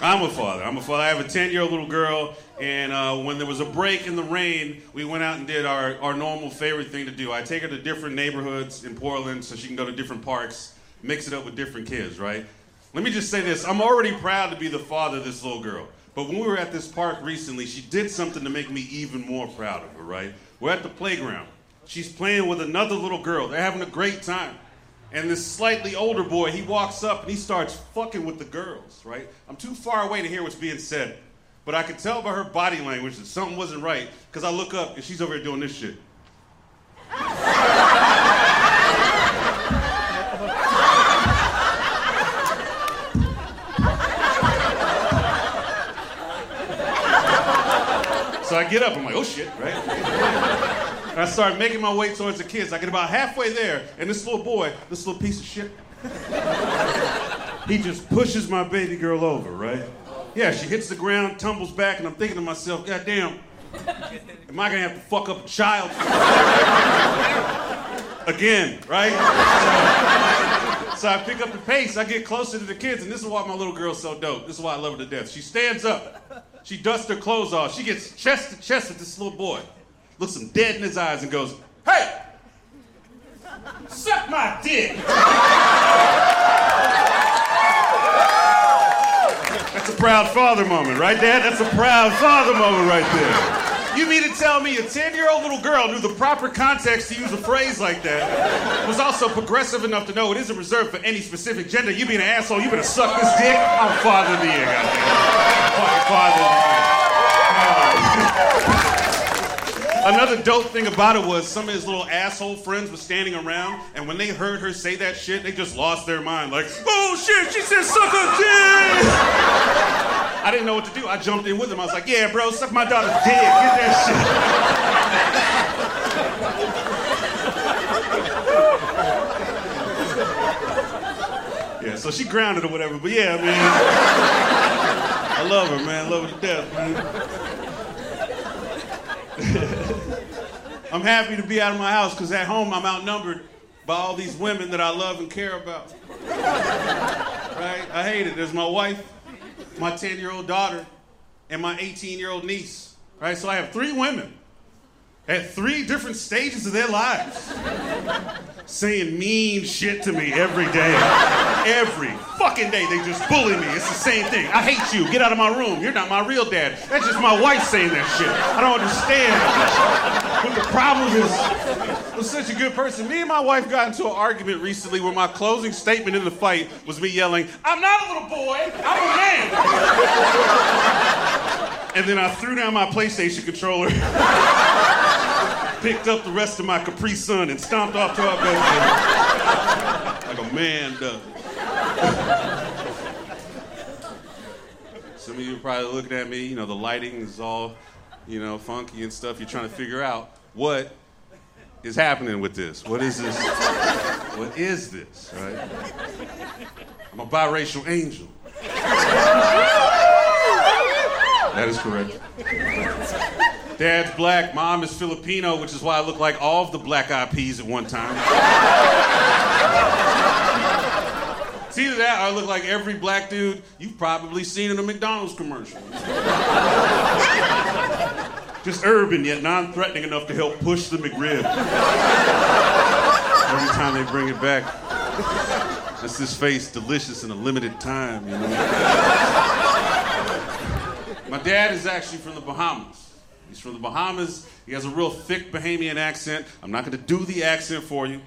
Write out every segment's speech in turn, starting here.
I'm a father. I'm a father. I have a 10 year old little girl, and uh, when there was a break in the rain, we went out and did our, our normal favorite thing to do. I take her to different neighborhoods in Portland so she can go to different parks, mix it up with different kids, right? Let me just say this I'm already proud to be the father of this little girl. But when we were at this park recently, she did something to make me even more proud of her, right? We're at the playground. She's playing with another little girl. They're having a great time. And this slightly older boy, he walks up and he starts fucking with the girls, right? I'm too far away to hear what's being said. But I could tell by her body language that something wasn't right because I look up and she's over here doing this shit. So I get up, I'm like, oh shit, right? And I start making my way towards the kids. I get about halfway there, and this little boy, this little piece of shit, he just pushes my baby girl over, right? Yeah, she hits the ground, tumbles back, and I'm thinking to myself, God damn, am I gonna have to fuck up a child? Again, right? So, so I pick up the pace, I get closer to the kids, and this is why my little girl's so dope. This is why I love her to death. She stands up, she dusts her clothes off, she gets chest to chest with this little boy, looks him dead in his eyes, and goes, Hey! Suck my dick! That's a proud father moment, right, Dad? That's a proud father moment right there. You mean to tell me a 10 year old little girl knew the proper context to use a phrase like that, was also progressive enough to know it isn't reserved for any specific gender? You being an asshole, you better suck this dick? I'm father of the year, goddamn. Fucking father of the year. Another dope thing about it was some of his little asshole friends were standing around, and when they heard her say that shit, they just lost their mind. Like, oh shit, she said suck a dick! I didn't know what to do. I jumped in with him. I was like, yeah, bro, suck my daughter's dick. Get that shit. yeah, so she grounded or whatever, but yeah, man. I love her, man. Love her to death, man. I'm happy to be out of my house because at home I'm outnumbered by all these women that I love and care about. Right? I hate it. There's my wife, my 10 year old daughter, and my 18 year old niece. Right? So I have three women at three different stages of their lives saying mean shit to me every day. Every fucking day, they just bully me. It's the same thing. I hate you. Get out of my room. You're not my real dad. That's just my wife saying that shit. I don't understand. But the problem is, I'm such a good person. Me and my wife got into an argument recently where my closing statement in the fight was me yelling, I'm not a little boy, I'm a man. and then I threw down my PlayStation controller picked up the rest of my Capri Sun and stomped off to our bedroom like a man does. Some of you are probably looking at me, you know, the lighting is all, you know, funky and stuff. You're trying to figure out what is happening with this? What is this? What is this? Right? I'm a biracial angel. That is correct. Dad's black, mom is Filipino, which is why I look like all of the black eyed peas at one time. it's either that or I look like every black dude you've probably seen in a McDonald's commercial. Just urban yet non threatening enough to help push the McRib. Every time they bring it back. That's this face delicious in a limited time, you know. My dad is actually from the Bahamas. He's from the Bahamas. He has a real thick Bahamian accent. I'm not going to do the accent for you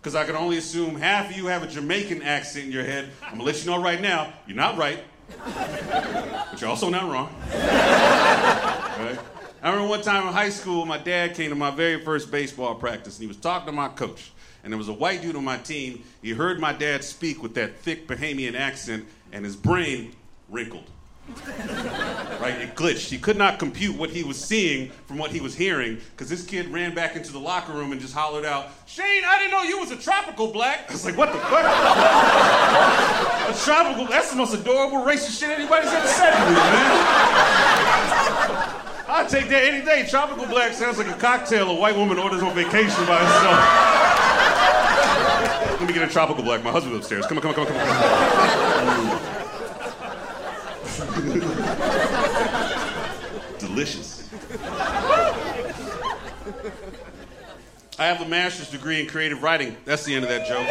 because I can only assume half of you have a Jamaican accent in your head. I'm going to let you know right now, you're not right, but you're also not wrong. Right? I remember one time in high school, my dad came to my very first baseball practice and he was talking to my coach. And there was a white dude on my team. He heard my dad speak with that thick Bahamian accent and his brain wrinkled right? It glitched. He could not compute what he was seeing from what he was hearing because this kid ran back into the locker room and just hollered out, Shane, I didn't know you was a tropical black. I was like, what the fuck? a tropical, that's the most adorable racist shit anybody's ever said to me, man. I'll take that any day. Tropical black sounds like a cocktail a white woman orders on vacation by herself. Let me get a tropical black. My husband's upstairs. Come on, come on, come on, come on. Delicious. I have a master's degree in creative writing. That's the end of that joke.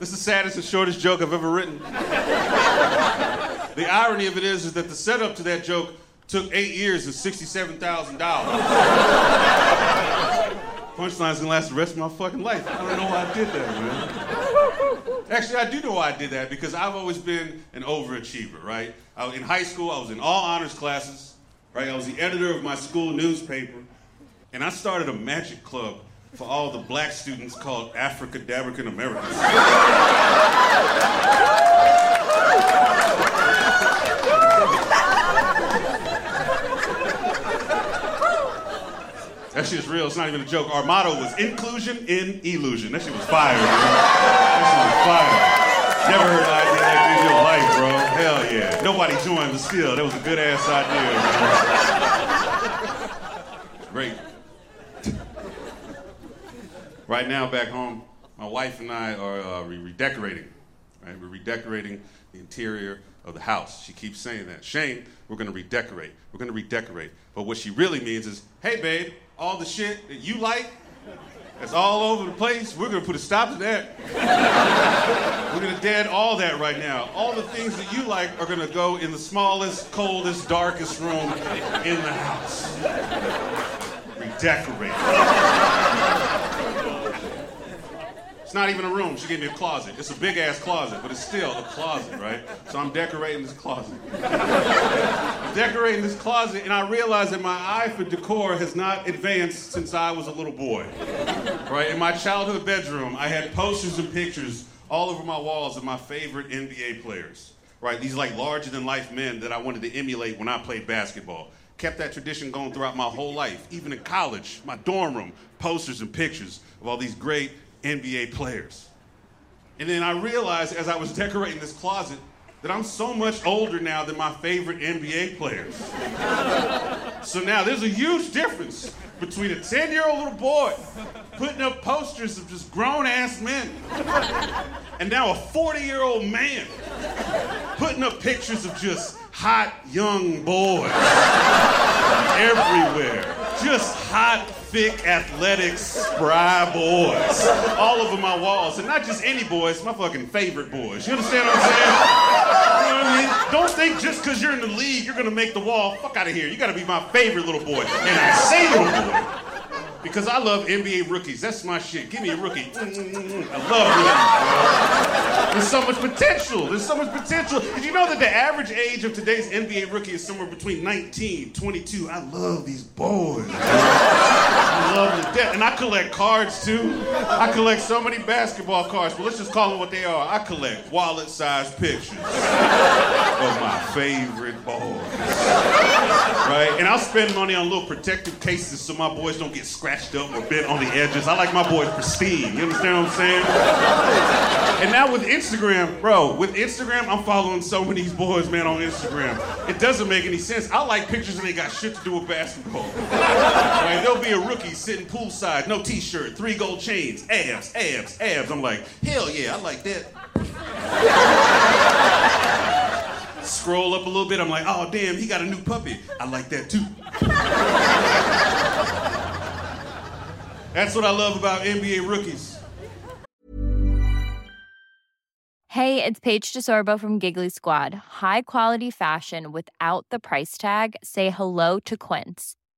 this is the saddest and shortest joke I've ever written. The irony of it is, is that the setup to that joke took eight years and $67,000. Punchline's gonna last the rest of my fucking life. I don't know why I did that, man. Actually, I do know why I did that because I've always been an overachiever, right? I, in high school, I was in all honors classes, right? I was the editor of my school newspaper, and I started a magic club for all the black students called Africa African Americans. That shit is real. It's not even a joke. Our motto was inclusion in illusion. That shit was fire. Man. That shit was fire. Never heard an idea like in your life, bro. Hell yeah. Nobody joined, but still, that was a good ass idea. Great. right now, back home, my wife and I are uh, redecorating. Right? We're redecorating the interior of the house. She keeps saying that. Shane, we're going to redecorate. We're going to redecorate. But what she really means is, hey, babe, all the shit that you like that's all over the place, we're gonna put a stop to that. we're gonna dead all that right now. All the things that you like are gonna go in the smallest, coldest, darkest room in the house. Redecorate. It's not even a room. She gave me a closet. It's a big ass closet, but it's still a closet, right? So I'm decorating this closet. I'm decorating this closet, and I realize that my eye for decor has not advanced since I was a little boy. Right? In my childhood bedroom, I had posters and pictures all over my walls of my favorite NBA players. Right? These like larger than life men that I wanted to emulate when I played basketball kept that tradition going throughout my whole life. Even in college, my dorm room, posters and pictures of all these great NBA players. And then I realized as I was decorating this closet that I'm so much older now than my favorite NBA players. so now there's a huge difference between a 10 year old little boy putting up posters of just grown ass men and now a 40 year old man putting up pictures of just hot young boys everywhere. Just hot, thick, athletic, spry boys. All over my walls. And not just any boys, my fucking favorite boys. You understand what I'm saying? You know what I mean? Don't think just because you're in the league, you're to make the wall. Fuck out of here. You got to be my favorite little boy. And I say little boy because I love NBA rookies. That's my shit. Give me a rookie. Mm, mm, mm, I love rookies. There's so much potential. There's so much potential. Did you know that the average age of today's NBA rookie is somewhere between 19, 22? I love these boys. Love the death. And I collect cards too. I collect so many basketball cards, but let's just call them what they are. I collect wallet sized pictures of my favorite boys. Right? And I'll spend money on little protective cases so my boys don't get scratched up or bent on the edges. I like my boys pristine. You understand what I'm saying? And now with Instagram, bro, with Instagram, I'm following so many these boys, man, on Instagram. It doesn't make any sense. I like pictures and they got shit to do with basketball. Right? There'll be a rookie sitting poolside, no t-shirt, three gold chains, abs, abs, abs. I'm like, hell yeah, I like that. Scroll up a little bit, I'm like, oh damn, he got a new puppy. I like that too. That's what I love about NBA rookies. Hey, it's Paige DeSorbo from Giggly Squad. High quality fashion without the price tag. Say hello to Quince.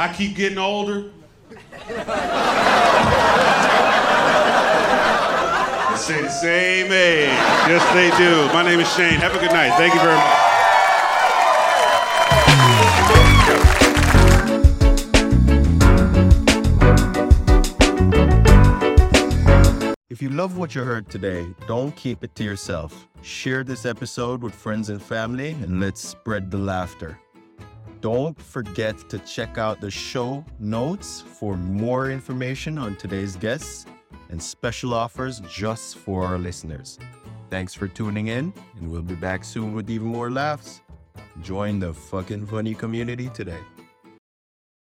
I keep getting older. They say the same age. Yes, they do. My name is Shane. Have a good night. Thank you very much. If you love what you heard today, don't keep it to yourself. Share this episode with friends and family and let's spread the laughter. Don't forget to check out the show notes for more information on today's guests and special offers just for our listeners. Thanks for tuning in, and we'll be back soon with even more laughs. Join the FOQN Funny community today.